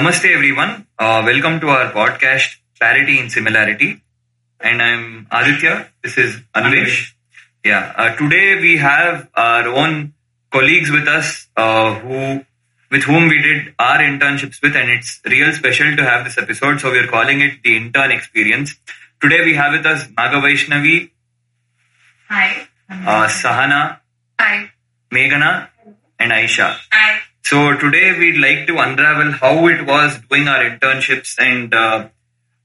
Namaste, everyone. Uh, welcome to our podcast, Clarity in Similarity. And I'm Aditya. This is Anvesh. Yeah. Uh, today we have our own colleagues with us uh, who, with whom we did our internships with, and it's real special to have this episode. So we're calling it the intern experience. Today we have with us Naga Vaishnavi, Hi. uh, Sahana, Hi. Meghana, and Aisha. Hi. So today we'd like to unravel how it was doing our internships and uh,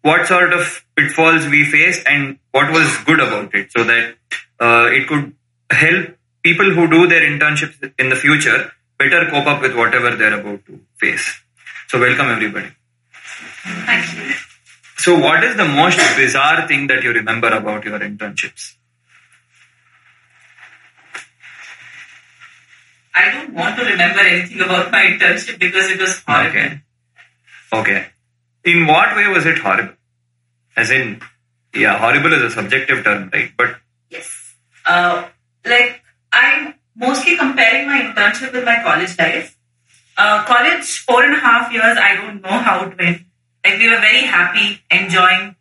what sort of pitfalls we faced and what was good about it so that uh, it could help people who do their internships in the future better cope up with whatever they're about to face. So welcome everybody. Thank you. So what is the most bizarre thing that you remember about your internships? I don't want to remember anything about my internship because it was horrible. Okay. Okay. In what way was it horrible? As in, yeah, horrible is a subjective term, right? But Yes. Uh, like, I'm mostly comparing my internship with my college life. Uh, college, four and a half years, I don't know how it went. Like, we were very happy, enjoying,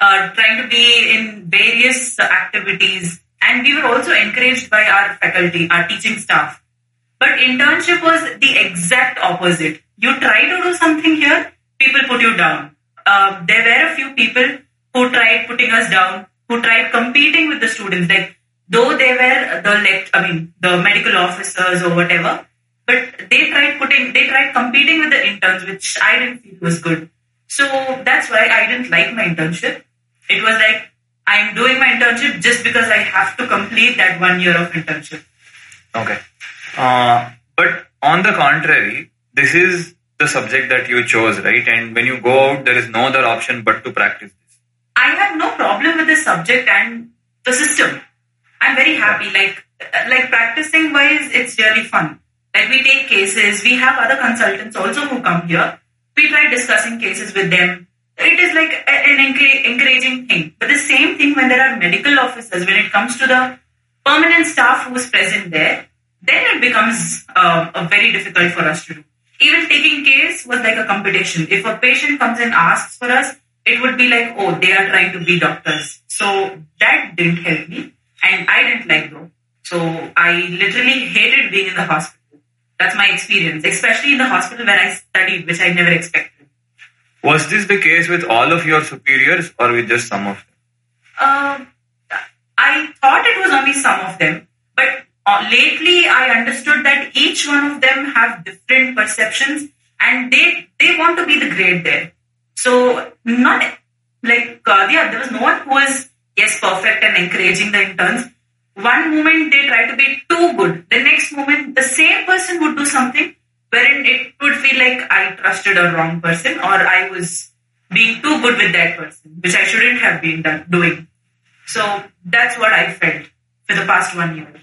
uh, trying to be in various activities. And we were also encouraged by our faculty, our teaching staff. But internship was the exact opposite. You try to do something here, people put you down. Uh, there were a few people who tried putting us down, who tried competing with the students. Like though they were the lect, I mean the medical officers or whatever, but they tried putting, they tried competing with the interns, which I didn't feel was good. So that's why I didn't like my internship. It was like I'm doing my internship just because I have to complete that one year of internship. okay. Uh, but on the contrary, this is the subject that you chose, right? And when you go out, there is no other option but to practice this. I have no problem with the subject and the system. I'm very happy. Like like practicing wise, it's really fun. Like we take cases. We have other consultants also who come here. We try discussing cases with them. It is like an encouraging thing. But the same thing when there are medical officers, when it comes to the permanent staff who is present there, then it becomes uh, uh, very difficult for us to do. Even taking case was like a competition. If a patient comes and asks for us, it would be like, oh, they are trying to be doctors. So that didn't help me. And I didn't like though. So I literally hated being in the hospital. That's my experience, especially in the hospital where I studied, which I never expected. Was this the case with all of your superiors or with just some of them? Um, I thought it was only some of them, uh, lately I understood that each one of them have different perceptions, and they they want to be the great there. So not like uh, yeah, there was no one who was yes perfect and encouraging the interns. One moment they try to be too good, the next moment the same person would do something wherein it would feel like I trusted a wrong person or I was being too good with that person, which I shouldn't have been done, doing. So that's what I felt for the past one year.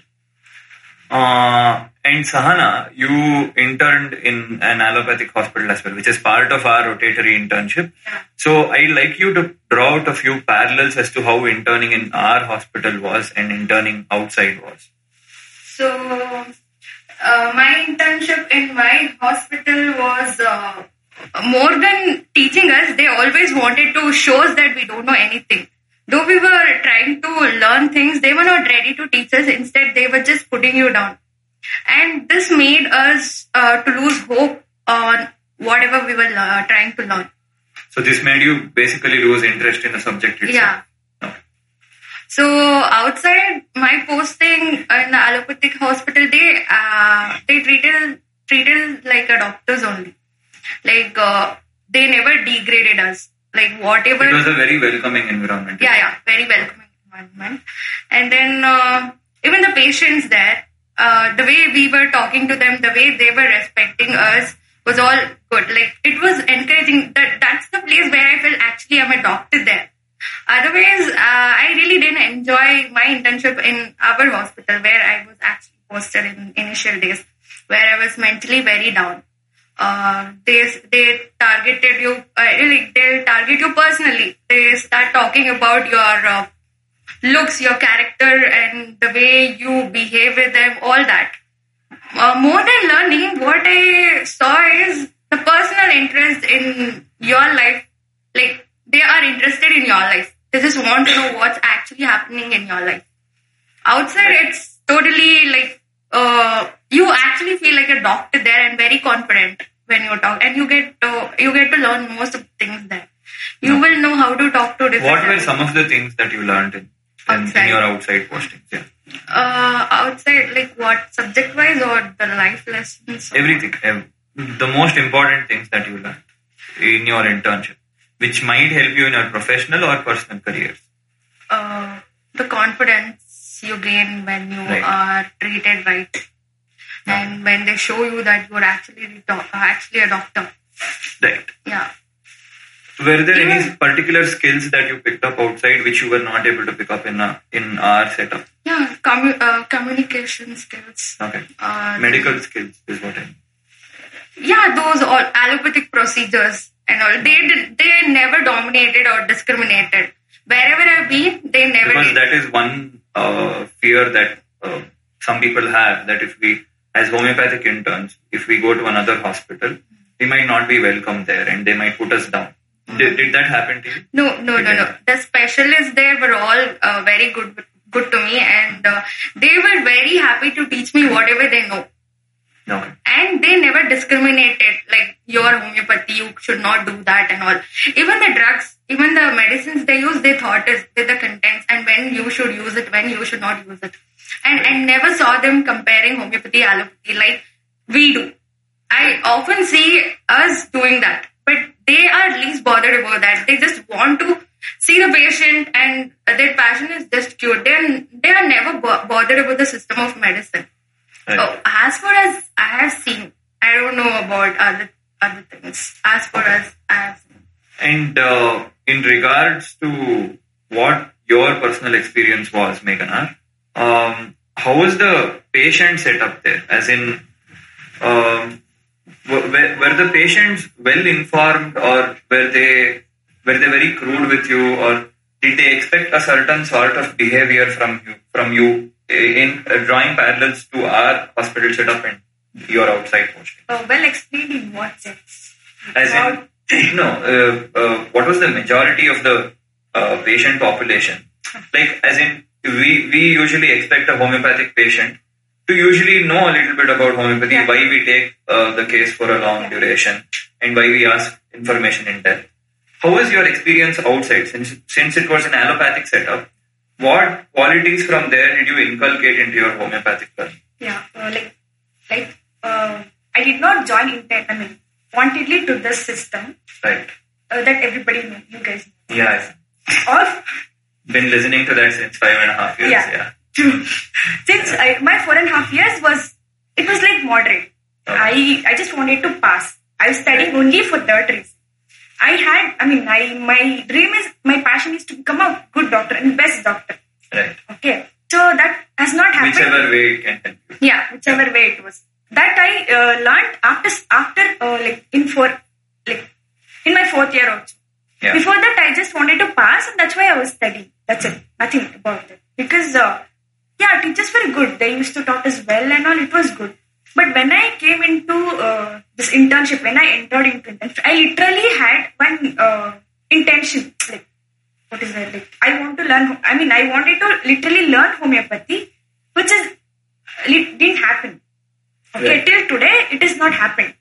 Uh, and Sahana, you interned in an allopathic hospital as well, which is part of our rotatory internship. So I'd like you to draw out a few parallels as to how interning in our hospital was and interning outside was. So, uh, my internship in my hospital was uh, more than teaching us, they always wanted to show us that we don't know anything. Though we were trying to learn things, they were not ready to teach us. Instead, they were just putting you down. And this made us uh, to lose hope on whatever we were uh, trying to learn. So this made you basically lose interest in the subject itself. Yeah. So outside my posting in the allopathic hospital, they uh, they treated treated like a doctors only. Like uh, they never degraded us. Like whatever. It was a very welcoming environment. yeah, yeah, very welcoming environment. And then uh, even the patients there, uh, the way we were talking to them, the way they were respecting us was all good. Like it was encouraging. That that's the place where I felt actually I'm a doctor there. Otherwise, uh, I really didn't enjoy my internship in our hospital where I was actually posted in initial days, where I was mentally very down. Uh, they they targeted you, uh, they target you personally. They start talking about your uh, looks, your character, and the way you behave with them, all that. Uh, more than learning, what I saw is the personal interest in your life, like they are interested in your life. They just want to know what's actually happening in your life. Outside, it's totally like uh, you actually feel like a doctor there and very confident when you talk, and you get to you get to learn most of the things there. You will know how to talk to different. What were some of the things that you learned in, in, in your outside postings? Yeah. uh, outside, like what subject wise or the life lessons? Everything. ev- The most important things that you learned in your internship, which might help you in your professional or personal careers. uh, the confidence you gain when you Right. are treated right, and when they show you that you're actually actually a doctor. Right. Yeah. Were there any particular skills that you picked up outside which you were not able to pick up in a, in our setup? Yeah, commu- uh, communication skills. Okay. Uh, Medical skills is what I mean. Yeah, those all allopathic procedures and all. They did, they never dominated or discriminated. Wherever I've been, they never Because did. that is one uh, fear that uh, some people have that if we, as homeopathic interns, if we go to another hospital, we might not be welcome there and they might put us down. Did, did that happen to you? No, no, no, no. The specialists there were all uh, very good, good to me, and uh, they were very happy to teach me whatever they know. No. And they never discriminated like your homeopathy, you should not do that and all. Even the drugs, even the medicines they use, they thought is with the contents and when you should use it, when you should not use it. And I never saw them comparing homeopathy, allopathy like we do. I often see us doing that, but they are least bothered about that. They just want to see the patient, and their passion is just cure. They are, they are never bo- bothered about the system of medicine. So as far as I have seen, I don't know about other other things. As far as I have seen, And uh, in regards to what your personal experience was, Meghana, um, how was the patient setup there? As in, um, were, were were the patients well informed, or were they were they very crude with you, or did they expect a certain sort of behavior from you from you in uh, drawing parallels to our hospital setup and your outside posting? Uh, well explained in what sense? As in, no, uh, uh, what was the majority of the uh, patient population? Like, as in, we, we usually expect a homeopathic patient to usually know a little bit about homeopathy, Yeah. why we take uh, the case for a long Yeah. duration, and why we ask information in depth. How was your experience outside? Since, since it was an allopathic setup, what qualities from there did you inculcate into your homeopathic learning? Yeah, uh, like, like uh, I did not join intent. I mean, pointedly to this system Right. uh, that everybody know. You guys know. Yeah, Or been listening to that since five and a half years. Yeah. yeah. since I, my four and a half years was it was like moderate. I I just wanted to pass. I was studying only for that reason. I had I mean I my dream is my passion is to become a good doctor and best doctor. Right. Okay, so that has not happened. Whichever way it can help you. Yeah, whichever way it was. That I uh, learned after after uh, like in four like in my fourth year also. Yeah. Before that, I just wanted to pass, and that's why I was studying. That's it. Nothing about it. Because uh, yeah, teachers were good. They used to taught us well and all. It was good. But when I came into uh, this internship, when I entered into internship, I literally had one uh, intention. Like, what is that? Like, I want to learn. I mean, I wanted to literally learn homeopathy, which is it didn't happen. Okay, Right. till today, it has not happened.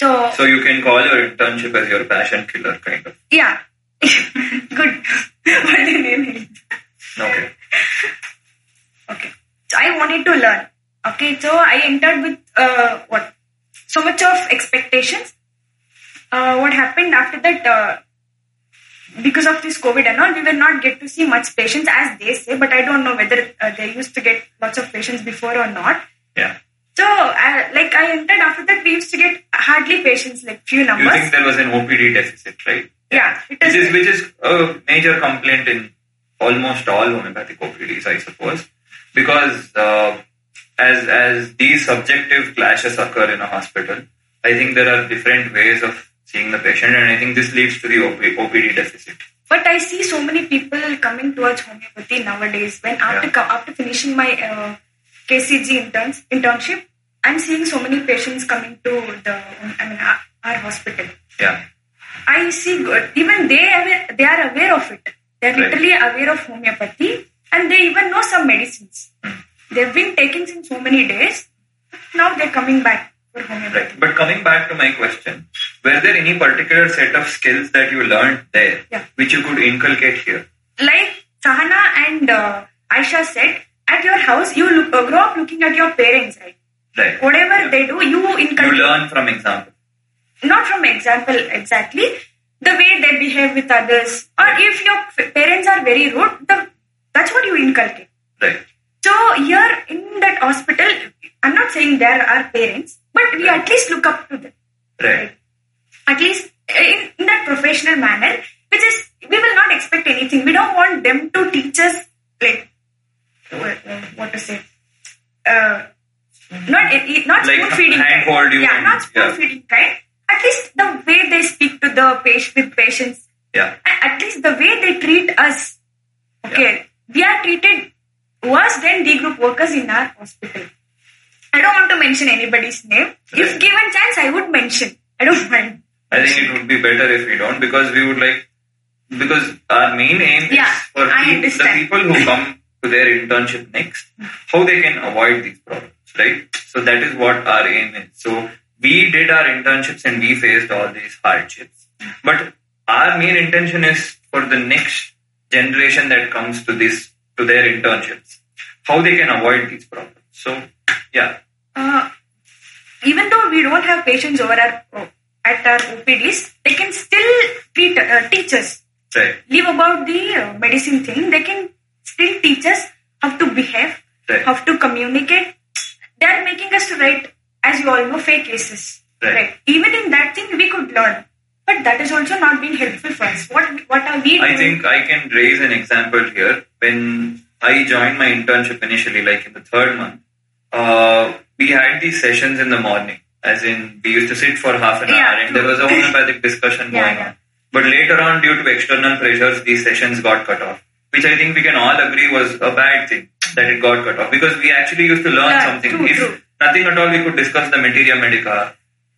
So, So you can call your internship as your passion killer, kind of. yeah, good. what the name is? Okay. Okay. So I wanted to learn. Okay, so I entered with uh, what so much of expectations. Uh, what happened after that? Uh, because of this COVID and all, we will not get to see much patients as they say. But I don't know whether uh, they used to get lots of patients before or not. Yeah. So, uh, like I entered after that, we used to get hardly patients, like few numbers. You think there was an OPD deficit, right? Yeah, it Which is. is which is a major complaint in almost all homeopathic OPDs, I suppose, because uh, as as these subjective clashes occur in a hospital, I think there are different ways of seeing the patient, and I think this leads to the OP, OPD deficit. But I see so many people coming towards homeopathy nowadays. When after Yeah. after finishing my uh, KCG interns internship, I'm seeing so many patients coming to the, I mean, our, our hospital. Yeah. I see good. Even they aware, they are aware of it. They are Right. literally aware of homeopathy, and they even know some medicines. They've been taking since so many days. Now they're coming back for homeopathy. Right. But coming back to my question, were there any particular set of skills that you learned there Yeah. which you could inculcate here? Like Sahana and uh, Aisha said, at your house you look, uh, grow up looking at your parents, right? Right. Whatever Yeah. they do, you inculcate. You learn from example. not from example exactly the way they behave with others or if your parents are very rude the, that's what you inculcate Right. So here in that hospital i'm not saying there are parents but we at least look up to them Right. at least in, in that professional manner which is we will not expect anything we don't want them to teach us like what, to say uh, not not Like spoon feeding kind. yeah not spoon yeah. feeding kind at least the way they speak to the patient with patients Yeah. at least the way they treat us okay we are treated worse then D group workers in our hospital I don't want to mention anybody's name if given chance I would mention I don't mind I think it would be better if we don't because we would like because our main aim Yeah, is for the people who come to their internship next how they can avoid these problems, right? So that is what our aim is. So we did our internships and we faced all these hardships. But our main intention is for the next generation that comes to this to their internships, how they can avoid these problems. So yeah, uh, even though we don't have patients over our at our OPDs, they can still treat, uh, teach us. right, Leave about the uh, medicine thing. They can still teach us how to behave, Right. how to communicate. They are making us to write, as you all know, fake cases. Right. Even in that thing, we could learn, but that is also not being helpful for us. What what are we doing? I think I can raise an example here. When I joined my internship initially, like in the third month, uh, we had these sessions in the morning, as in we used to sit for half an Yeah, hour and there was a homeopathic discussion Yeah, going yeah. on. But later on, due to external pressures, these sessions got cut off, which I think we can all agree was a bad thing that it got cut off because we actually used to learn something. true, if true. nothing at all, we could discuss the materia medica.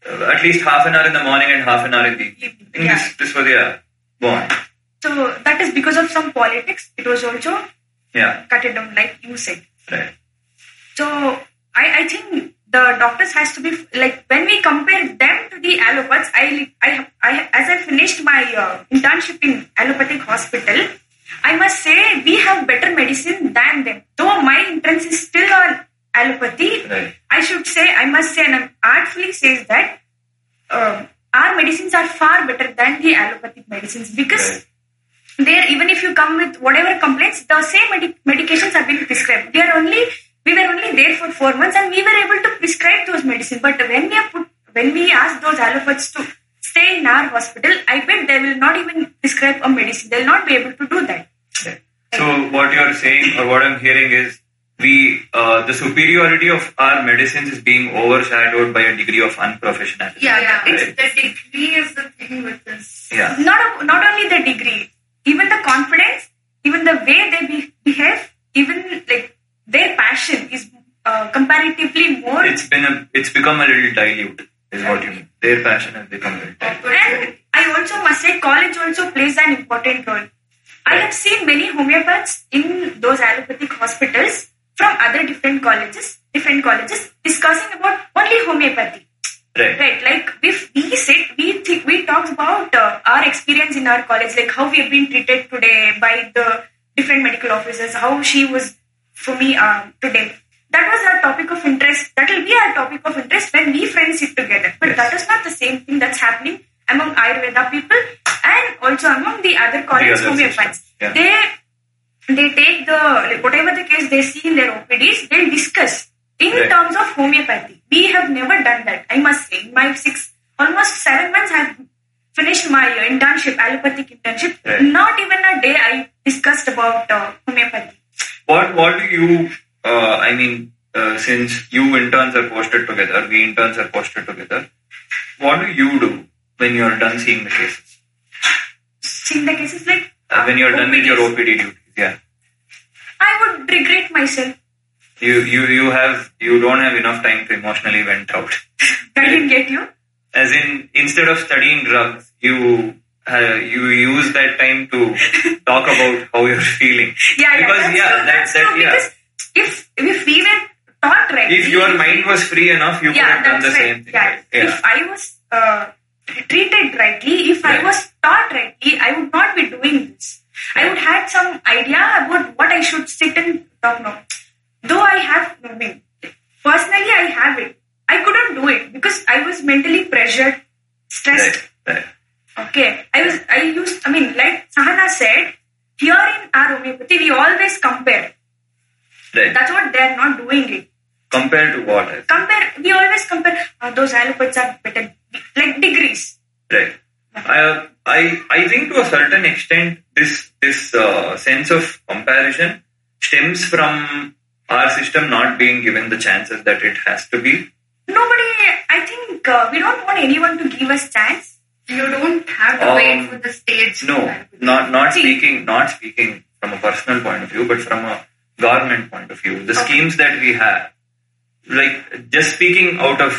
Uh, at least half an hour in the morning and half an hour in the evening. Yeah. This, this was. Go so. That is because of some politics. It was also Yeah. cut it down, like you said. Right. So I, I think the doctors has to be like when we compare them to the allopaths. I, I, I as I finished my uh, internship in allopathic hospital, I must say we have better medicine than them. Though my entrance is still on allopathy, Right. I should say I must say and I'm artfully says that uh, our medicines are far better than the allopathic medicines because Right. there even if you come with whatever complaints the same medi- medications have been prescribed we are only we were only there for four months and we were able to prescribe those medicines but when we are put when we ask those allopaths to stay in our hospital i bet they will not even prescribe a medicine they'll not be able to do that. So what you're saying or what I'm hearing is we uh, the superiority of our medicines is being overshadowed by a degree of unprofessionalism. Yeah, yeah. It's the degree is the thing with this. Yeah. not a, not only the degree even the confidence even the way they be, behave even like their passion is uh, comparatively more It's been a it's become a little dilute, is what you mean. Their passion has become a little dilute. And I also must say, college also plays an important role. I have seen many homeopaths in those allopathic hospitals from other different colleges, different colleges, discussing about only homeopathy. Right. Right, like if we sit, we think we talked about uh, our experience in our college, like how we have been treated today by the different medical officers, how she was for me um, today. That was our topic of interest. That will be our topic of interest when we friends sit together. But Yes. that is not the same thing that's happening among Ayurveda people and also among the other college other homeopaths. yeah. They they take the like, whatever the case they see in their OPDs, they'll discuss in Right. terms of homeopathy. We have never done that. I must say, in my six almost seven months, I've finished my uh, internship, allopathic internship. Right. Not even a day I discussed about uh, homeopathy. What what do you uh, I mean uh, since you interns are posted together, we interns are posted together, what do you do when you're done seeing the cases? Seeing the cases like Uh, when you're done with your OPD duties, yeah. I would regret myself. You you you have you don't have enough time to emotionally vent out. I didn't get you. As in, instead of studying drugs, you uh, you use that time to talk about how you're feeling. Yeah, yeah. Because that's yeah, true, that that's that true, yeah. Because if if we were taught right, If your mind was free enough, you could have done the right. same thing. Yeah. right? Yeah. If I was uh, treated rightly, if Right. I was taught rightly, I would not be doing this. I would have some idea about what I should sit and talk now. Though I have, I mean, personally, I have it. I couldn't do it because I was mentally pressured, stressed. Right, right. Okay, I was, I used, I mean, like Sahana said, here in our homeopathy, we always compare. Right. That's what they're not doing it. Compare to what? Compare, we always compare, uh, those allopathies are better, like degrees. Right. I, I, I think to a certain extent, this this uh, sense of comparison stems from our system not being given the chances that it has to be. Nobody, I think uh, we don't want anyone to give us chance. You don't have to Um, wait for the stage. No, not not See. speaking not speaking from a personal point of view, but from a government point of view. The Okay. schemes that we have, like just speaking out of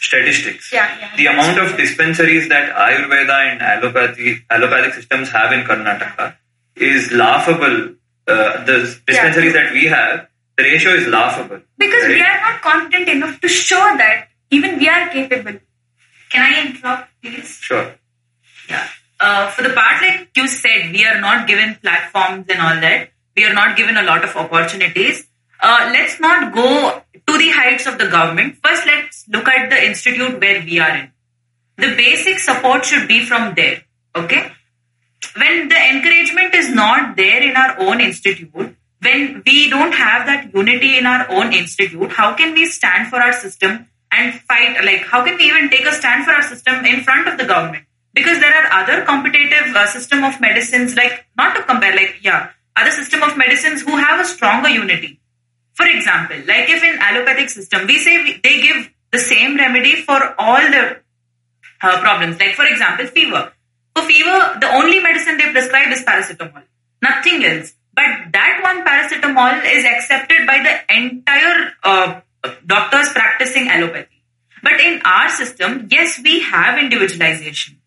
statistics, Yeah, yeah, the amount of dispensaries that Ayurveda and allopathy allopathic systems have in Karnataka is laughable. Uh, the dispensaries that we have, the ratio is laughable. Because we are not confident enough to show that even we are capable. Can I interrupt, please? Sure. Yeah. Uh, for the part like you said, we are not given platforms and all that. We are not given a lot of opportunities. Uh, let's not go to the heights of the government. First, let's look at the institute where we are in. The basic support should be from there. Okay. When the encouragement is not there in our own institute, when we don't have that unity in our own institute, how can we stand for our system and fight? Like, how can we even take a stand for our system in front of the government? Because there are other competitive uh, system of medicines, like not to compare, like yeah, other system of medicines who have a stronger unity. For example, like if in allopathic system we say we, they give the same remedy for all the uh, problems. Like for example, fever. For fever, the only medicine they prescribe is paracetamol, nothing else. But that one paracetamol is accepted by the entire uh, doctors practicing allopathy. But in our system, yes, we have individualization.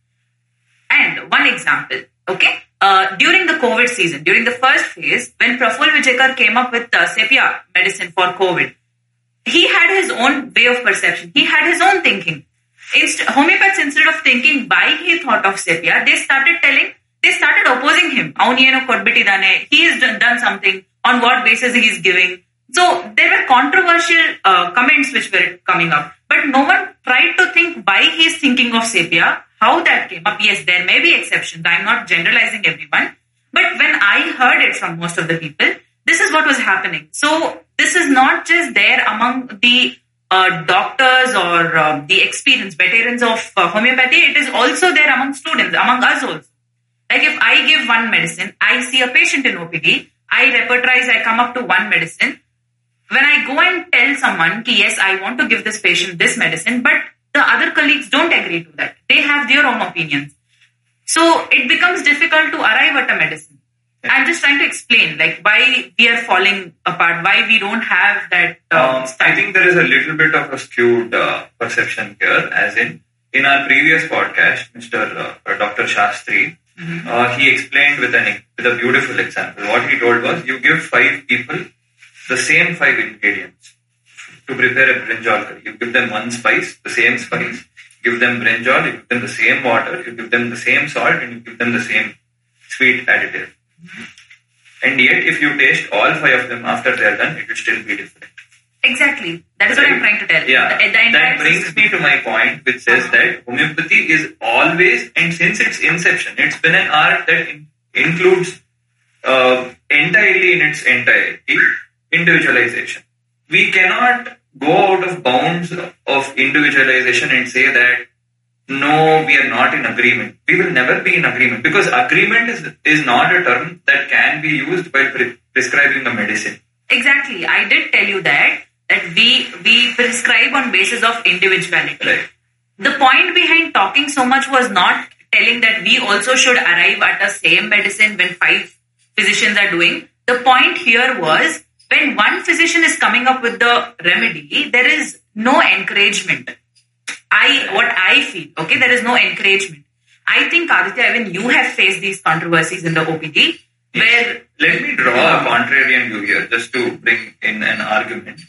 And one example, okay, uh, during the COVID season, during the first phase, when Praful Vijayakar came up with uh, sepia medicine for COVID, he had his own way of perception. He had his own thinking. Inst- homeopaths, instead of thinking why he thought of sepia, they started telling, they started opposing him. He has done, done something, on what basis he is giving. So there were controversial uh, comments which were coming up, but no one tried to think why he is thinking of sepia, how that came up. Yes, there may be exceptions. I'm not generalizing everyone, but when I heard it from most of the people, this is what was happening. So this is not just there among the uh, doctors or uh, the experienced veterans of uh, homeopathy. It is also there among students, among us also. Like if I give one medicine, I see a patient in OPD, I repertorize, I come up to one medicine. When I go and tell someone, yes, I want to give this patient this medicine, but the other colleagues don't agree to that. They have their own opinions. So it becomes difficult to arrive at a medicine. I'm just trying to explain, like why we are falling apart, why we don't have that. Uh, Um, I think there is a little bit of a skewed uh, perception here, as in in our previous podcast, Mr. Uh, uh, Dr. Shastri, uh, he explained with an with a beautiful example. What he told was, you give five people the same five ingredients to prepare a brinjal curry. You give them one spice, the same spice. Give them brinjal. You give them the same water. You give them the same salt, and you give them the same sweet additive. And yet, if you taste all five of them after they are done, it will still be different. exactly. That is what I'm trying to tell. Yeah, The- the that brings me to my point, which says that homeopathy is always, and since its inception, it's been an art that in, includes uh, entirely in its entirety individualization. We cannot go out of bounds of individualization and say that no, we are not in agreement. We will never be in agreement because agreement is is not a term that can be used by pre- prescribing a medicine. Exactly. I did tell you that that we we prescribe on basis of individuality. Right. The point behind talking so much was not telling that we also should arrive at a same medicine when five physicians are doing. The point here was when one physician is coming up with the remedy, there is no encouragement. I what I feel, okay, there is no encouragement. I think Aditya, even you have faced these controversies in the OPD where Let me draw a contrarian view here, just to bring in an argument.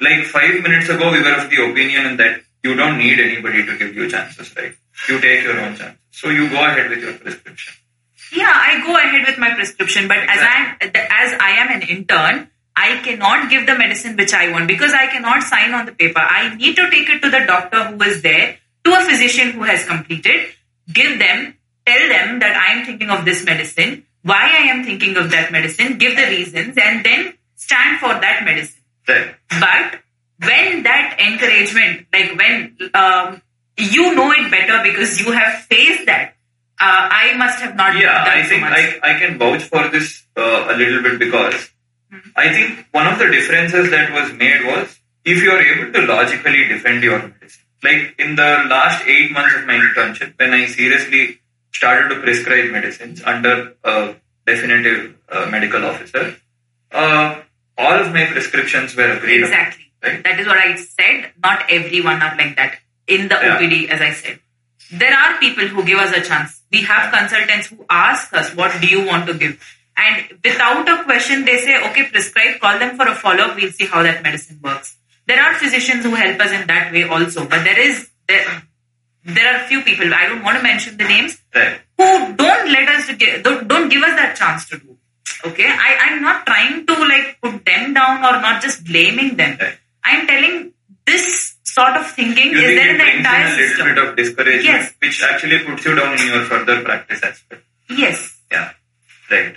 Like five minutes ago, we were of the opinion that you don't need anybody to give you chances, right? You take your own chances. So you go ahead with your prescription. Yeah, I go ahead with my prescription, but as I as I am an intern, I cannot give the medicine which I want because I cannot sign on the paper. I need to take it to the doctor who is there, to a physician who has completed, give them, tell them that I am thinking of this medicine, why I am thinking of that medicine, give the reasons, and then stand for that medicine. Right. But when that encouragement, like when um, you know it better because you have faced that, uh, I must have not Yeah, I so think much. I, I can vouch for this uh, a little bit because I think one of the differences that was made was if you are able to logically defend your medicine. Like in the last eight months of my internship, when I seriously started to prescribe medicines under a definitive uh, medical officer, uh, all of my prescriptions were agreed upon, Exactly. right? That is what I said. Not everyone are like that. In the Yeah. OPD, as I said, there are people who give us a chance. We have consultants who ask us, what do you want to give? And without a question, they say, okay, prescribe, call them for a follow up, we'll see how that medicine works. There are physicians who help us in that way also, but there is, there, there are few people, I don't want to mention the names, Right. who don't let us give, don't, don't give us that chance to do. Okay, I, I'm not trying to like put them down or not just blaming them. Right. I'm telling this sort of thinking You is there in the brings in entire a little system. bit of discouragement, Yes. which actually puts you down in your further practice aspect. yes. Yeah. Right.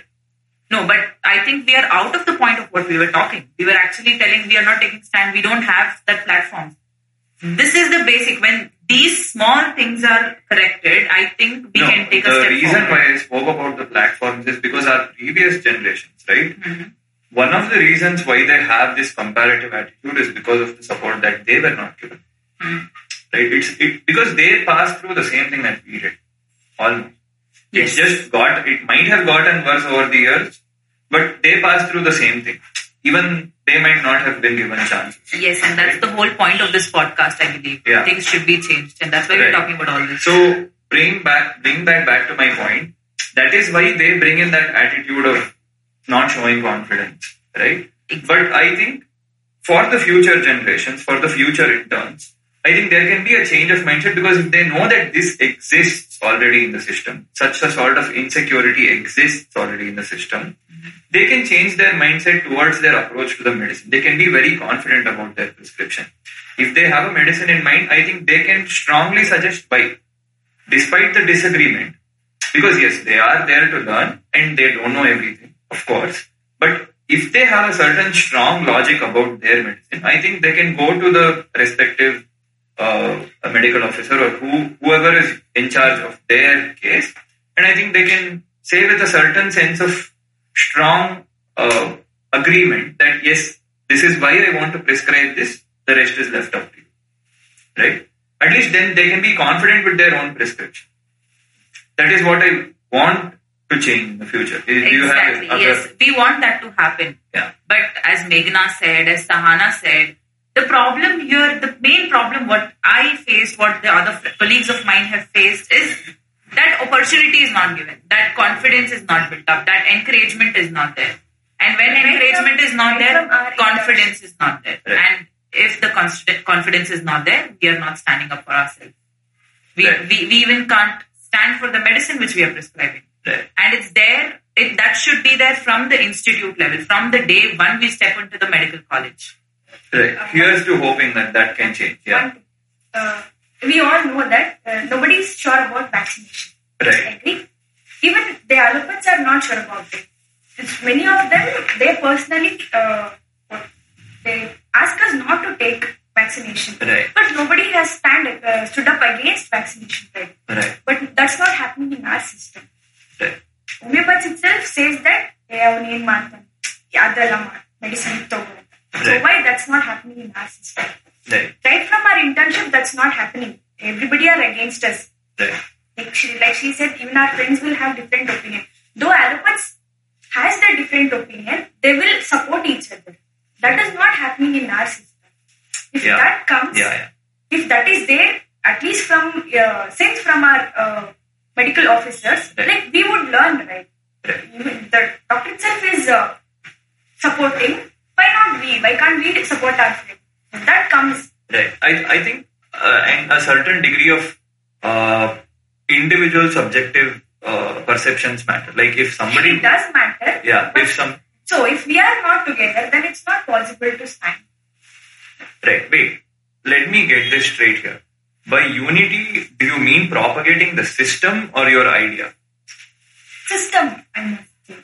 No, but I think we are out of the point of what we were talking. We were actually telling we are not taking stand. We don't have that platform. This is the basic. When these small things are corrected, I think we no, can take a step. the reason forward. why I spoke about the platforms is because our previous generations, right? Mm-hmm. One of the reasons why they have this comparative attitude is because of the support that they were not given. Mm. Right? It's it because they passed through the same thing that we did. Almost. Yes. It just got it might have gotten worse over the years, but they passed through the same thing. Even they might not have been given chances. Yes, and that's the whole point of this podcast, I believe. Yeah. Things should be changed, and that's why we're talking about all this. So bring back bring that back to my point. That is why they bring in that attitude of not showing confidence, right? But I think for the future generations, for the future interns, I think there can be a change of mindset because if they know that this exists already in the system, such a sort of insecurity exists already in the system, they can change their mindset towards their approach to the medicine. They can be very confident about their prescription. If they have a medicine in mind, I think they can strongly suggest why despite the disagreement. Because yes, they are there to learn and they don't know everything, of course. But if they have a certain strong logic about their medicine, I think they can go to the respective uh, a medical officer or who, whoever is in charge of their case, and I think they can say with a certain sense of strong uh, agreement that yes, this is why I want to prescribe this. The rest is left up to you, right? At least then they can be confident with their own prescription. That is what I want to change in the future. Do you have Exactly. Yes, we want that to happen. Yeah. But as Meghna said, as Sahana said, the problem here, the main problem, what I faced, what the other colleagues of mine have faced, is that opportunity is not given, that confidence is not built up, that encouragement is not there. And when Right encouragement from- is not right there, confidence is not there. Right. And if the confidence is not there, we are not standing up for ourselves. We, Right. we, we even can't stand for the medicine which we are prescribing Right. and it's there it, that should be there from the institute level from the day one we step into the medical college Right. Here's to hoping that that can change. Yeah. One, uh, we all know that uh, nobody is sure about vaccination. Right. Even the allopaths are not sure about it. Many of them, they personally, uh, they ask us not to take vaccination. Right. But nobody has stand, uh, stood up against vaccination. Right? right. But that's not happening in our system. Right. Homeopaths itself says that they have medicine. So why that's not happening in our system? Right. right from our internship, that's not happening. Everybody are against us. Right. Like she, like she said, even our friends will have different opinion. Though Allopaths has their different opinion, they will support each other. That is not happening in our system. If yeah. that comes, yeah, yeah. if that is there, at least from uh, since from our uh, medical officers, right. like we would learn, right? right. The doctor itself is uh, supporting why not we? Why can't we support our friend? That comes. Right. I, I think, uh, and a certain degree of uh, individual subjective uh, perceptions matter. Like if somebody, It does matter. yeah, if some, so if we are not together, then it's not possible to stand. right, wait, let me get this straight here. By unity, do you mean propagating the system or your idea? System, I must say.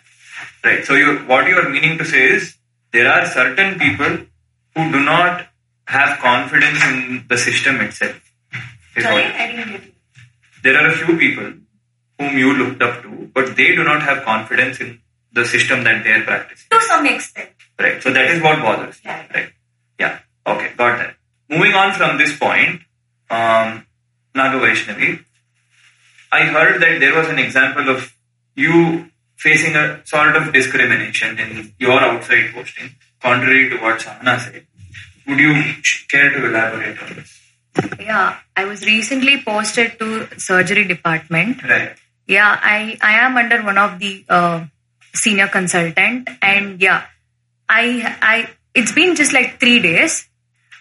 Right. So you, what you are meaning to say is there are certain people who do not have confidence in the system itself. Sorry, I didn't get you. there are a few people whom you looked up to, but they do not have confidence in the system that they are practicing. To some extent. Right. So that is what bothers. you, Yeah. Right. Yeah. Okay. Got that. Moving on from this point, um, Naga Vaishnavi, I heard that there was an example of you facing a sort of discrimination in your outside posting, contrary to what Sahana said. Would you care to elaborate on this? Yeah, I was recently posted to surgery department. Right. Yeah, I I am under one of the uh, senior consultant, and yeah, I I it's been just like three days,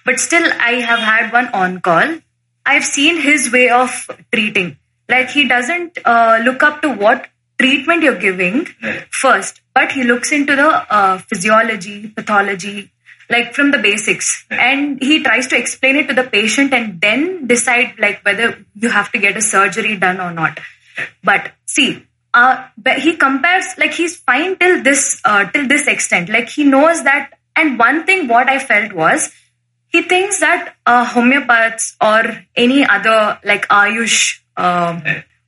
but still I have had one on call. I've seen his way of treating. Like he doesn't uh, look up to what treatment you're giving Right. first, but he looks into the uh, physiology, pathology, like from the basics, Right. and he tries to explain it to the patient and then decide like whether you have to get a surgery done or not. But see, uh, but he compares like he's fine till this uh, till this extent. Like he knows that. And one thing what I felt was he thinks that uh, homeopaths or any other like Ayush, um,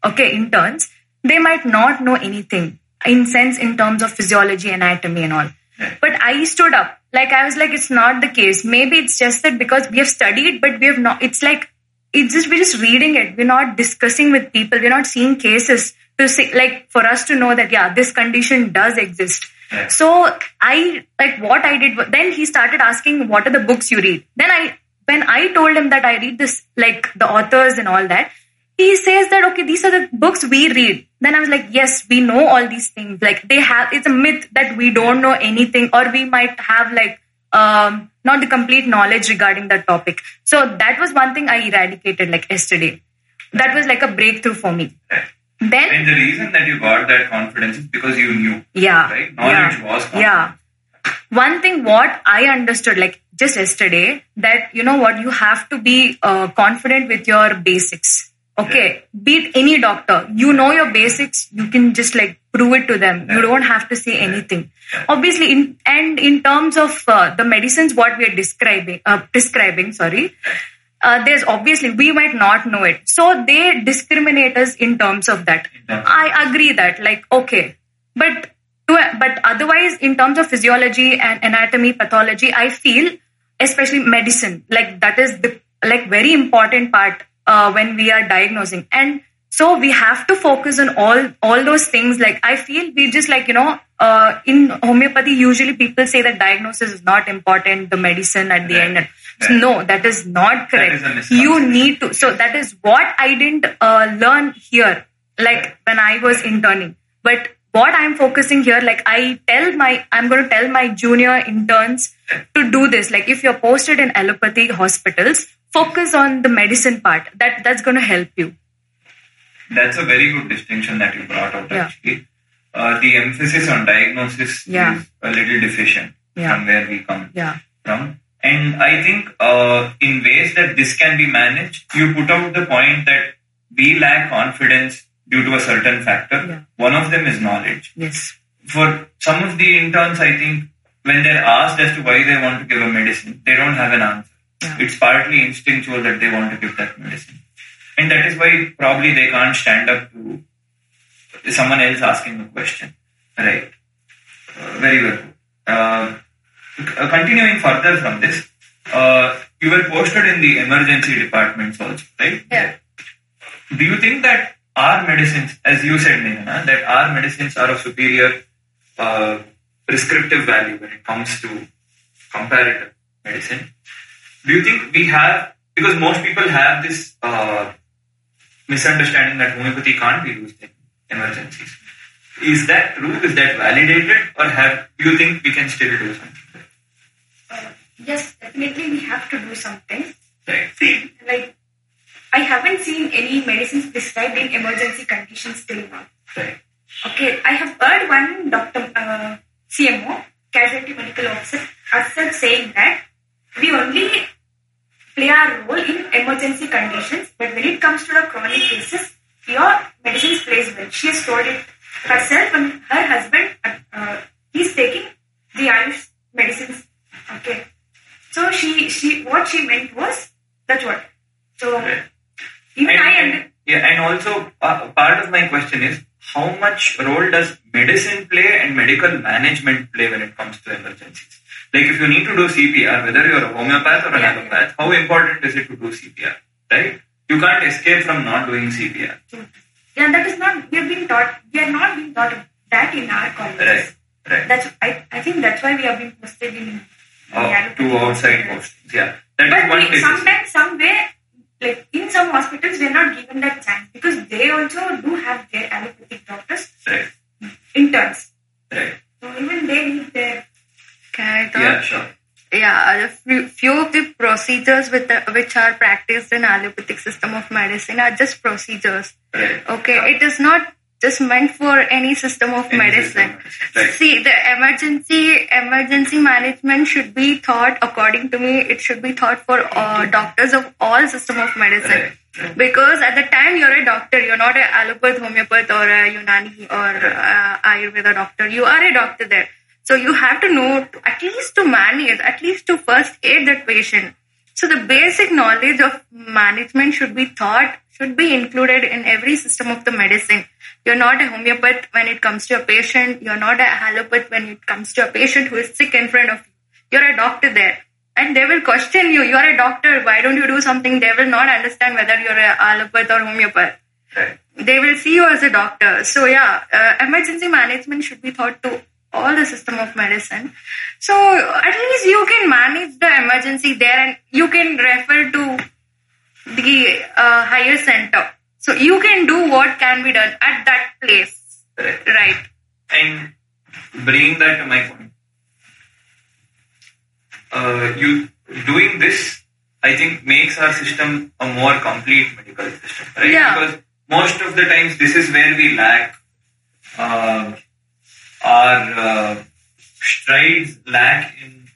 okay, interns, they might not know anything in sense in terms of physiology, anatomy, and all. Right. But I stood up. Like I was like, it's not the case. Maybe it's just that because we have studied, but we have not. It's like it's just we're just reading it. We're not discussing with people. We're not seeing cases to say like for us to know that yeah, this condition does exist. Right. So I like what I did. Then he started asking, "What are the books you read?" Then I, when I told him that I read this, like the authors and all that, he says that okay, these are the books we read. Then I was like, yes, we know all these things. Like they have, it's a myth that we don't know anything, or we might have like um not the complete knowledge regarding that topic. So that was one thing I eradicated like yesterday. That was like a breakthrough for me. Right. Then And the reason that you got that confidence is because you knew. yeah Right? Knowledge yeah, was confidence. yeah one thing what i understood like just yesterday that you know what you have to be uh, confident with your basics okay be it any doctor. You know your basics. You can just like prove it to them. You don't have to say anything. Obviously in and in terms of uh, the medicines what we are describing uh, prescribing sorry uh, there's obviously we might not know it. So they discriminate us in terms of that. I agree that like okay. But but otherwise in terms of physiology and anatomy pathology i feel especially medicine like that is the like very important part uh, when we are diagnosing. And so we have to focus on all all those things. Like i feel we just like you know uh, in homeopathy usually people say that diagnosis is not important the medicine at the Right. end. Right. no that is not correct. is you need to so that is what i didn't uh, learn here like when i was interning. But what i'm focusing here like i tell my i'm going to tell my junior interns to do this. Like if you're posted in allopathy hospitals focus on the medicine part that that's going to help you That's a very good distinction that you brought out, Yeah. actually. Uh, the emphasis on diagnosis Yeah. is a little deficient Yeah. from where we come from. And I think uh, in ways that this can be managed, you put out the point that we lack confidence due to a certain factor. One of them is knowledge. yes For some of the interns, I think when they're asked as to why they want to give a medicine, they don't have an answer. Yeah. It's partly instinctual that they want to give that medicine. And that is why probably they can't stand up to someone else asking a question. Right. Uh, very well. Uh, continuing further from this, uh, you were posted in the emergency departments also, right? Yeah. Do you think that our medicines, as you said, Nirana, that our medicines are of superior uh, prescriptive value when it comes to comparative medicine? Do you think we have, because most people have this uh, misunderstanding that homeopathy can't be used in emergencies. Is that true? Is that validated, or have do you think we can still do something? Uh, yes, definitely we have to do something. Right. Like, I haven't seen any medicines prescribed in emergency conditions till now. Right. Okay, I have heard one doctor, uh, CMO, casualty medical officer, officer saying that we only play our role in emergency conditions, but when it comes to the chronic cases, your medicines plays well. She has told it herself and her husband, uh, uh, he's taking the Ayush medicines. Okay. So she, she, what she meant was, that's what. So, even and, I and- yeah, and also uh, part of my question is how much role does medicine play and medical management play when it comes to emergencies? Like if you need to do CPR, whether you're a homeopath or an Yeah. allopath, how important is it to do CPR? Right? You can't escape from not doing CPR. yeah, that is not, we are being taught, we are not being taught that in our colleges. Right. Right. That's, I, I think that's why we have been posted in Oh, two outside postings. Yeah. That is But one we, sometimes, somewhere, like in some hospitals, we are not given that chance because they also do have their allopathic doctors, Right. interns. Right. So even they need their. Can I talk? Yeah, sure. Yeah, a few, few of the procedures with the, which are practiced in allopathic system of medicine are just procedures. Right. Okay, it is not just meant for any system of Any medicine. medicine, right. See, the emergency emergency management should be thought, according to me, it should be thought for uh, doctors of all system of medicine. Right. Because at the time you're a doctor, you're not an allopath, homeopath, or a Unani or uh, Ayurveda doctor. You are a doctor there. So you have to know at least to manage, at least to first aid that patient. So the basic knowledge of management should be taught, should be included in every system of the medicine. You're not a homeopath when it comes to a patient. You're not a allopath when it comes to a patient who is sick in front of you. You're a doctor there. And they will question you. You're a doctor. Why don't you do something? They will not understand whether you're a allopath or homeopath Right. they will see you as a doctor. So yeah, uh, emergency management should be taught to all the system of medicine. So at least you can manage the emergency there, and you can refer to the uh, higher center. So you can do what can be done at that place, Right. right? And bringing that to my point, uh, you doing this, I think, makes our system a more complete medical system, right? Yeah. Because most of the times, this is where we lack uh, our uh, strides lack in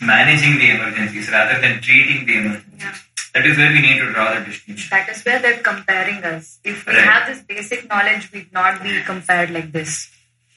managing the emergencies rather than treating the emergencies. That is where we need to draw the distinction. That is where they're comparing us. If we Right. have this basic knowledge, we'd not be compared like this.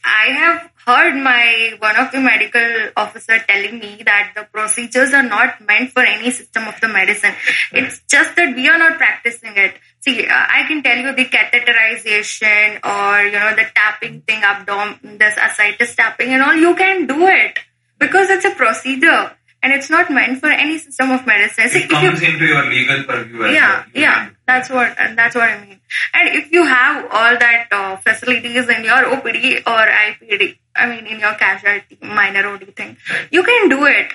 I have heard my one of the medical officer telling me that the procedures are not meant for any system of the medicine. It's just that we are not practicing it. See, uh, I can tell you the catheterization or you know the tapping thing, abdomen, this ascites tapping and all. You can do it because it's a procedure and it's not meant for any system of medicine. It comes into your legal purview yeah well. Yeah that's what and that's what i mean and if you have all that uh, facilities in your opd or ipd i mean in your casualty minor od thing you can do it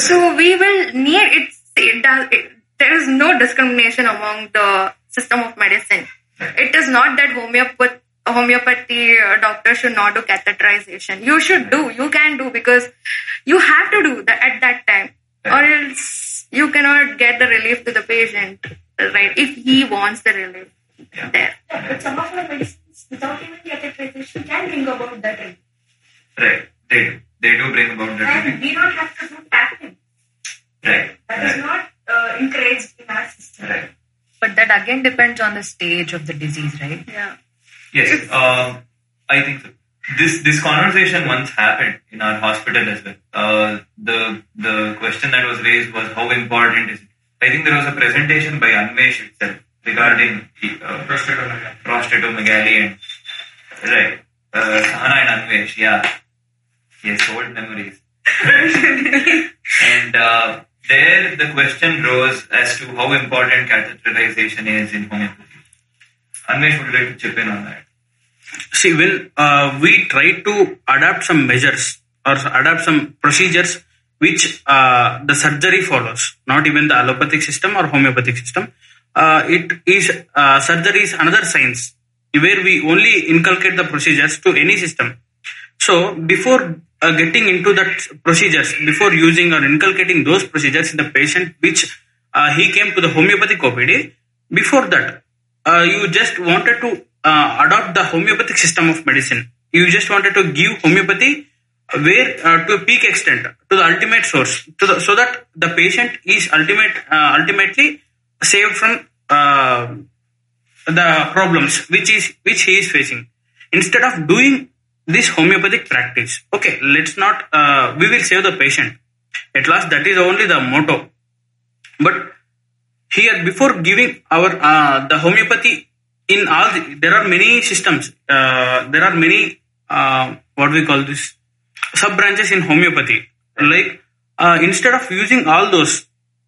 so we will need it it does it, there is no discrimination among the system of medicine it is not that homeopath homeopathy uh, doctor should not do catheterization you should do you can do because you have to do that at that time or else you cannot get the relief to the patient right if he wants the relief Yeah. there Yeah, but some of our medicines, without even catheterization, can bring about that. relief. Right. They do. They do bring about that. And we don't have to do tapping. Right. That is Right. not uh, encouraged in our system. Right. But that again depends on the stage of the disease, right? yeah Yes. Um, I think so. This this conversation once happened in our hospital as well. Uh, the the question that was raised was how important is it? I think there was a presentation by Anvesh itself regarding uh, prostatomegaly and right. Uh, Sahana and Anvesh, yeah. Yes, old memories. and uh, there the question rose as to how important catheterization is in homeopathy. Anvesh would like to chip in on that. See, when uh, we try to adapt some measures or adapt some procedures which uh, the surgery follows, not even the allopathic system or homeopathic system, uh, it is surgery is another science where we only inculcate the procedures to any system. So before getting into that procedures, before using or inculcating those procedures in the patient, which he came to the homeopathic OPD, before that, you just wanted to uh, adopt the homeopathic system of medicine. You just wanted to give homeopathy where uh, to a peak extent to the ultimate source, to the, so that the patient is ultimate uh, ultimately saved from uh, the problems which is which he is facing. Instead of doing this homeopathic practice, okay, let's not. Uh, we will save the patient. At last, that is only the motto. But here, before giving our uh, the homeopathy in all, the, there are many systems. Uh, there are many uh, what we call this sub branches in homeopathy. Like uh, instead of using all those,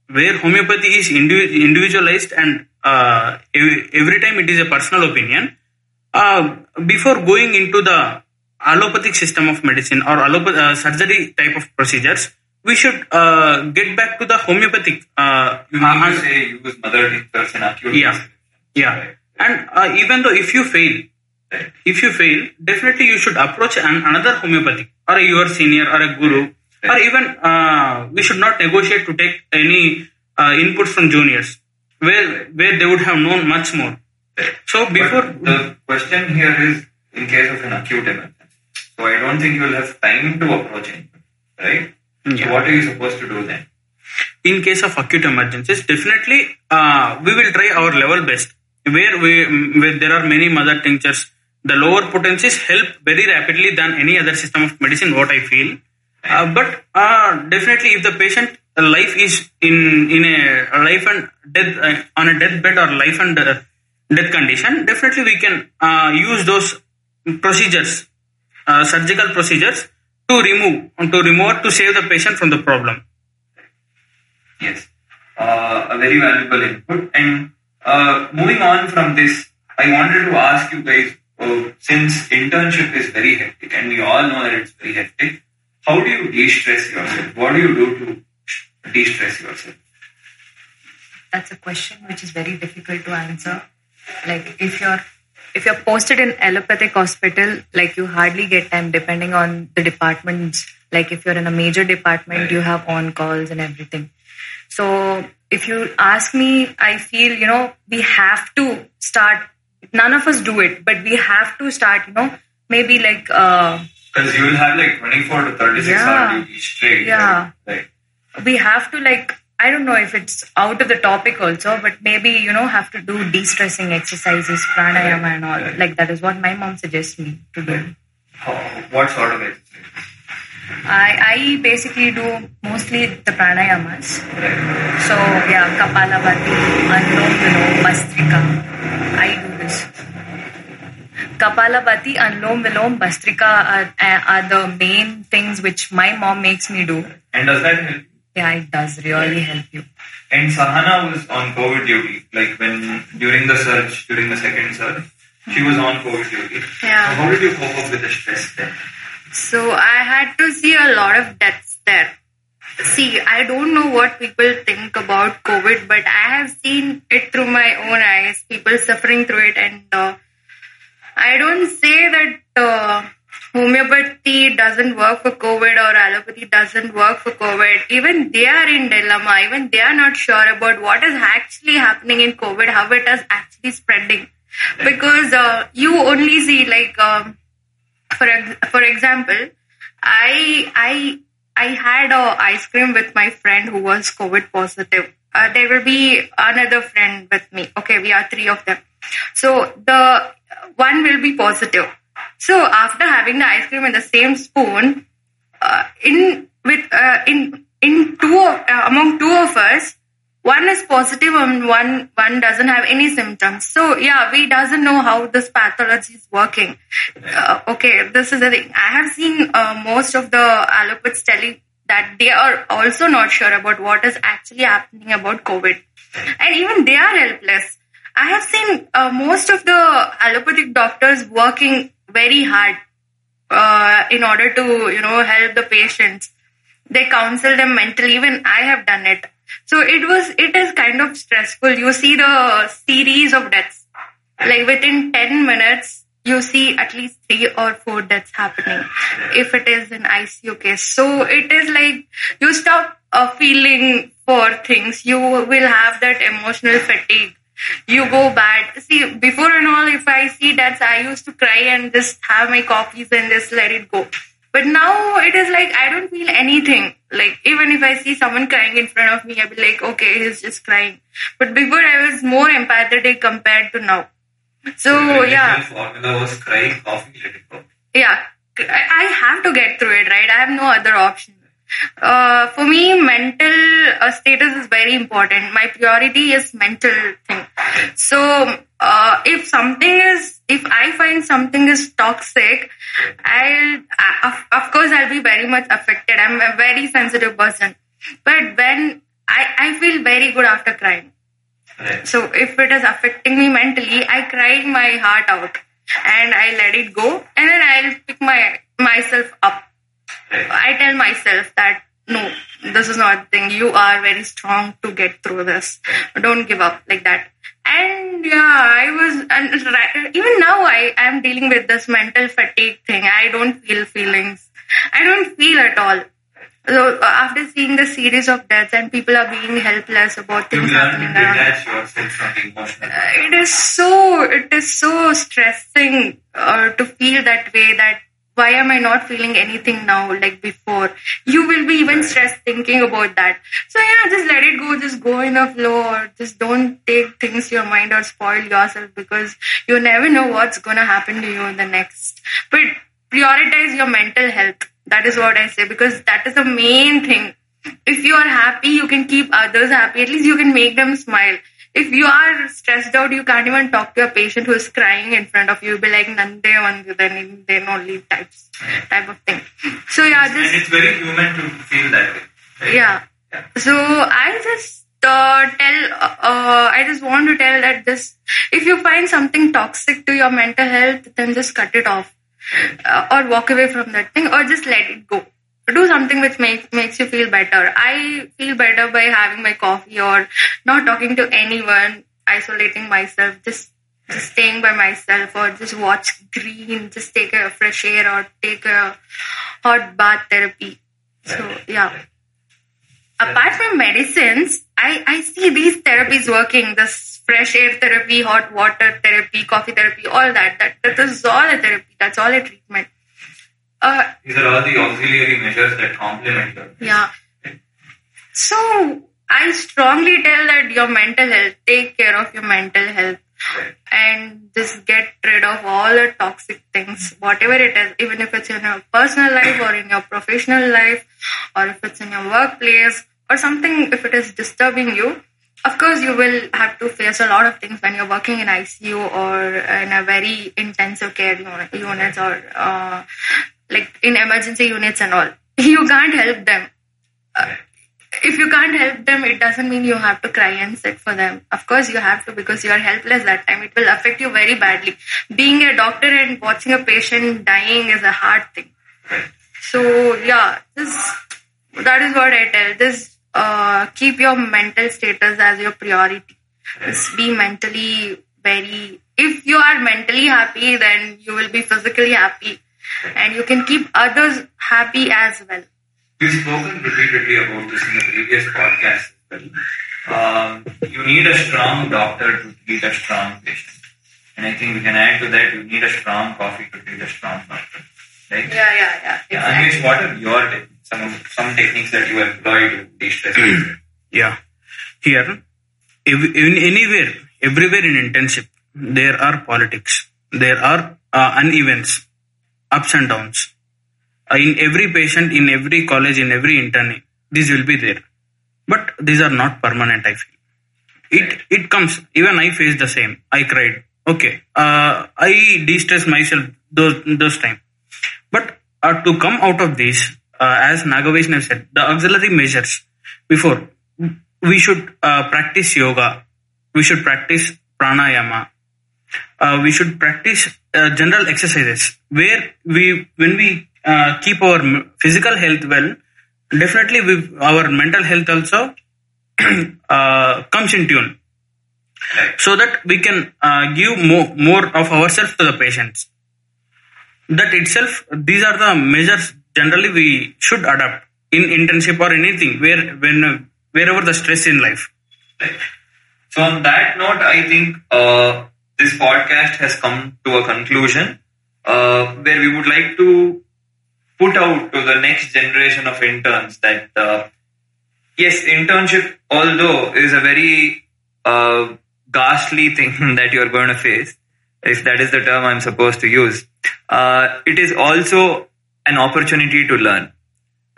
where homeopathy is indivi- individualized and uh, every, every time it is a personal opinion. Uh, before going into the allopathic system of medicine or uh, surgery type of procedures, we should uh, get back to the homeopathic. Uh, You mean and- to say use mother tinctures in acute Yeah. yeah. Right. And uh, even though if you fail, Right. if you fail, definitely you should approach an, another homeopathic or a, your senior or a guru, or Right. even uh, we should not negotiate to take any uh, input from juniors, where where they would have known much more. So before But the question here is in case of an acute emergency. So I don't think you will have time to approach anyone, right? Yeah. What are you supposed to do then? in case of acute emergencies, definitely uh, we will try our level best. Where we where there are many mother tinctures, the lower potencies help very rapidly than any other system of medicine. What I feel, uh, but uh, definitely if the patient life is in in a life and death uh, on a deathbed or life and uh, death condition, definitely we can uh, use those procedures, uh, surgical procedures to remove to remove to save the patient from the problem. Yes, uh, a very valuable input. And uh, moving on from this, I wanted to ask you guys, uh, since internship is very hectic, and we all know that it's very hectic, how do you de-stress yourself? What do you do to de-stress yourself? That's a question which is very difficult to answer. Like if you're if you're posted in allopathic hospital, like you hardly get time depending on the departments. Like if you're in a major department, you have on calls and everything. So if you ask me, I feel, you know, we have to start none of us do it, but we have to start, you know, maybe like uh Because you will have like 24 to 36 Yeah. hour duty straight. Yeah. Right. right. we have to like I don't know if it's out of the topic also, but maybe you know have to do de-stressing exercises, pranayama and all. Like that is what my mom suggests me to do. How, what sort of exercises? I I basically do mostly the pranayamas. Right. So yeah, Kapalabhati, Anulom Vilom, Bhastrika. I do this. Kapalabhati, Anulom Vilom, Bhastrika are, are the main things which my mom makes me do. And does that help? Yeah, it does really help you. And Sahana was on COVID duty, like when during the surge, during the second surge, she was on COVID duty. Yeah. So how did you cope up with the stress then? So I had to see a lot of deaths there. See, I don't know what people think about COVID, but I have seen it through my own eyes, people suffering through it, and uh, I don't say that uh, homeopathy doesn't work for COVID or allopathy doesn't work for COVID. Even they are in dilemma. Even they are not sure about what is actually happening in COVID, how it is actually spreading. Because uh, you only see like. Um, for for example, I I I had a ice cream with my friend who was COVID positive. Uh, there will be another friend with me. Okay, we are three of them. So the one will be positive. So after having the ice cream in the same spoon, uh, in with uh, in in two of, uh, among two of us, one is positive and one one doesn't have any symptoms. So yeah, we doesn't know how this pathology is working. Uh, okay, this is the thing. I have seen uh, most of the allopaths telling that they are also not sure about what is actually happening about COVID, and even they are helpless. I have seen uh, most of the allopathic doctors working very hard uh, in order to you know help the patients they counsel them mentally even i have done it So it was, it is kind of stressful. You see the series of deaths. Like within 10 minutes, you see at least three or four deaths happening if it is an ICU case. So it is like you stop uh, feeling for things. You will have that emotional fatigue. You go bad. See, before and all, if I see deaths, I used to cry and just have my coffees and just let it go. But now it is like I don't feel anything. Like even if I see someone crying in front of me, I'll be like, okay, he's just crying. But before I was more empathetic compared to now. So yeah, Medical formula was crying, coffee, let it go. yeah, I I have to get through it, right? I have no other option. Uh, for me, mental uh, status is very important. My priority is mental thing. So, uh, if something is, if I find something is toxic, I'll, uh, of, of course, I'll be very much affected. I'm a very sensitive person. But when I, I feel very good after crying. Right. So if it is affecting me mentally, I cry my heart out and I let it go and then I'll pick my myself up. I tell myself that no, this is not thing. You are very strong to get through this. Don't give up like that. And yeah, I was and even now I am dealing with this mental fatigue thing. I don't feel feelings. I don't feel at all. So uh, after seeing the series of deaths and people are being helpless about things happening around. from emotional. it is so it is so stressing uh, to feel that way that why am i not feeling anything now like before? You will be even stressed thinking about that. So yeah just let it go. Just go in the flow or just don't take things to your mind or spoil yourself because you never know what's gonna happen to you in the next. But prioritize your mental health. That is what i say because that is the main thing. If you are happy, you can keep others happy. At least you can make them smile. If you are stressed out, you can't even talk to a patient who is crying in front of you. You'll be like, Nande, one, then then only types, type of thing. So yeah, and it's very human to feel that way. right? yeah. Yeah. So I just uh, tell, uh, I just want to tell that this, if you find something toxic to your mental health, then just cut it off, uh, or walk away from that thing, or just let it go. Do something which makes makes you feel better. I feel better by having my coffee or not talking to anyone, isolating myself, just just staying by myself, or just watch green, just take a fresh air, or take a hot bath therapy. So yeah apart from medicines, I, I see these therapies working. This fresh air therapy, hot water therapy, coffee therapy, all that. That that is all a therapy. That's all a treatment. Uh, These are all the auxiliary measures that complement your yeah. So I strongly tell that your mental health, take care of your mental health and just get rid of all the toxic things, whatever it is, even if it's in your personal life or in your professional life or if it's in your workplace or something, if it is disturbing you. Of course, you will have to face a lot of things when you're working in ICU or in a very intensive care uni- units or uh, like in emergency units and all. You can't help them Uh, if you can't help them, it doesn't mean you have to cry and sit for them. Of course, you have to because you are helpless that time. It will affect you very badly. Being a doctor and watching a patient dying is a hard thing. So yeah, this that is what I tell. This uh, keep your mental status as your priority. Just be mentally very. If you are mentally happy, then you will be physically happy, and you can keep others happy as well. We've spoken repeatedly about this in the previous podcast. as well. Um, you need a strong doctor to treat a strong patient. And I think we can add to that, you need a strong coffee to treat a strong doctor. Right? Yeah, yeah, yeah. Yeah, Anish, what are your techniques? Some, of- some techniques that you employ to de-stress? Yeah. Here, ev- in anywhere, everywhere in internship, there are politics. There are uh, unevens, ups and downs. Uh, in every patient, in every college, in every intern, these will be there. But these are not permanent, I feel. It, it comes, even I face the same. I cried. Okay. Uh, I de-stress myself those, those time. But uh, to come out of this, uh, as Nagavaishnav said, the auxiliary measures before, we should uh, practice yoga, we should practice pranayama, uh, we should practice uh, general exercises where we, when we uh, keep our physical health well, definitely we, our mental health also uh, comes in tune. So that we can uh, give more, more of ourselves to the patients. That itself these are the measures generally we should adopt in internship or anything where when wherever the stress in life. So on that note, I think uh, this podcast has come to a conclusion uh, where we would like to put out to the next generation of interns that uh, yes, internship, although is a very uh, ghastly thing that you are going to face, if that is the term I'm supposed to use, uh, it is also an opportunity to learn.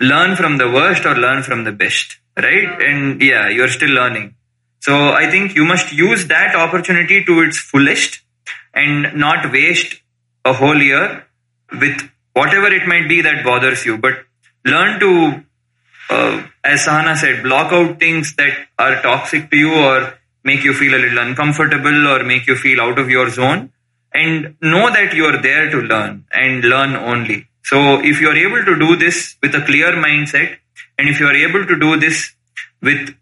Learn from the worst or learn from the best, right? And yeah, you're still learning. So I think you must use that opportunity to its fullest and not waste a whole year with whatever it might be that bothers you. But learn to, uh, as Sahana said, block out things that are toxic to you or make you feel a little uncomfortable or make you feel out of your zone and know that you are there to learn and learn only. So if you are able to do this with a clear mindset and if you are able to do this with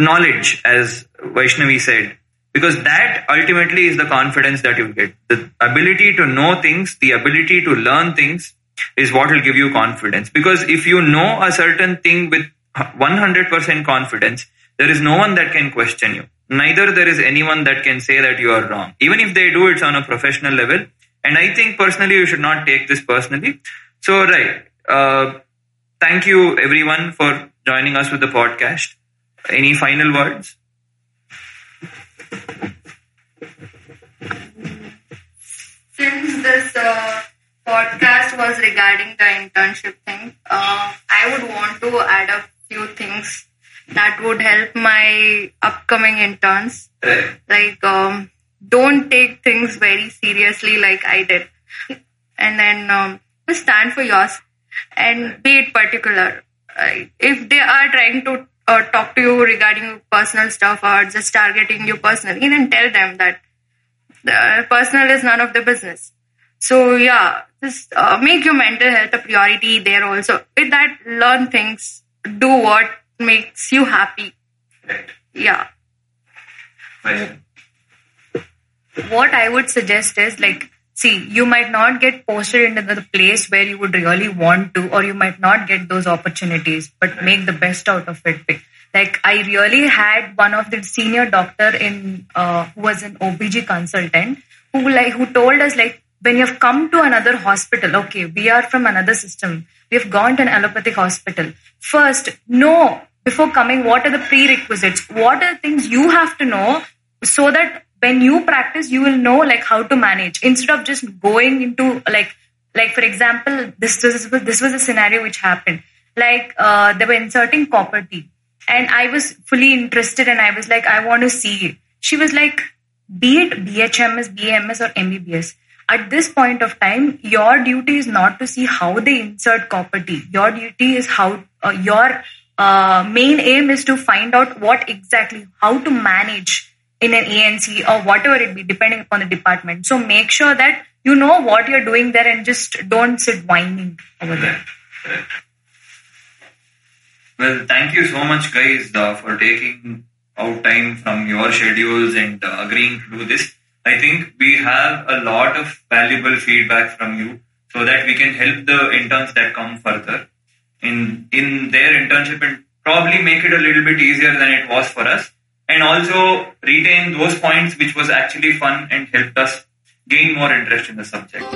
knowledge, as Vaishnavi said, because that ultimately is the confidence that you get. The ability to know things, the ability to learn things is what will give you confidence. Because if you know a certain thing with 100% confidence, there is no one that can question you. Neither there is anyone that can say that you are wrong. Even if they do, it's on a professional level. And I think personally, you should not take this personally. So, right. Uh, thank you everyone for joining us with the podcast. Any final words? Since this uh, podcast was regarding the internship thing, uh, I would want to add a few things that would help my upcoming interns. Like, um, don't take things very seriously like I did. And then um, stand for yours and be it particular. If they are trying to uh, talk to you regarding personal stuff or just targeting you personally, then tell them that the personal is none of the business. So yeah, just uh, make your mental health a priority there also. With that, learn things, do what makes you happy. Right. Yeah. What I would suggest is like, see, you might not get posted into the place where you would really want to, or you might not get those opportunities, but make the best out of it. Like, I really had one of the senior doctor in, uh, who was an OBG consultant, who like, who told us like, when you have come to another hospital, okay, we are from another system. We have gone to an allopathic hospital. First, know before coming what are the prerequisites, what are the things you have to know so that when you practice you will know like how to manage. Instead of just going into like like for example this was this was a scenario which happened. Like uh, they were inserting copper T and i was fully interested and i was like i want to see it. She was like be it bhms bms or mbbs at this point of time your duty is not to see how they insert copper T your duty is how uh, your uh, main aim is to find out what exactly how to manage in an ANC or whatever it be, depending upon the department. So make sure that you know what you're doing there and just don't sit whining over there. Well, thank you so much, guys, uh, for taking out time from your schedules and uh, agreeing to do this. I think we have a lot of valuable feedback from you so that we can help the interns that come further in in their internship and probably make it a little bit easier than it was for us and also retain those points which was actually fun and helped us gain more interest in the subject.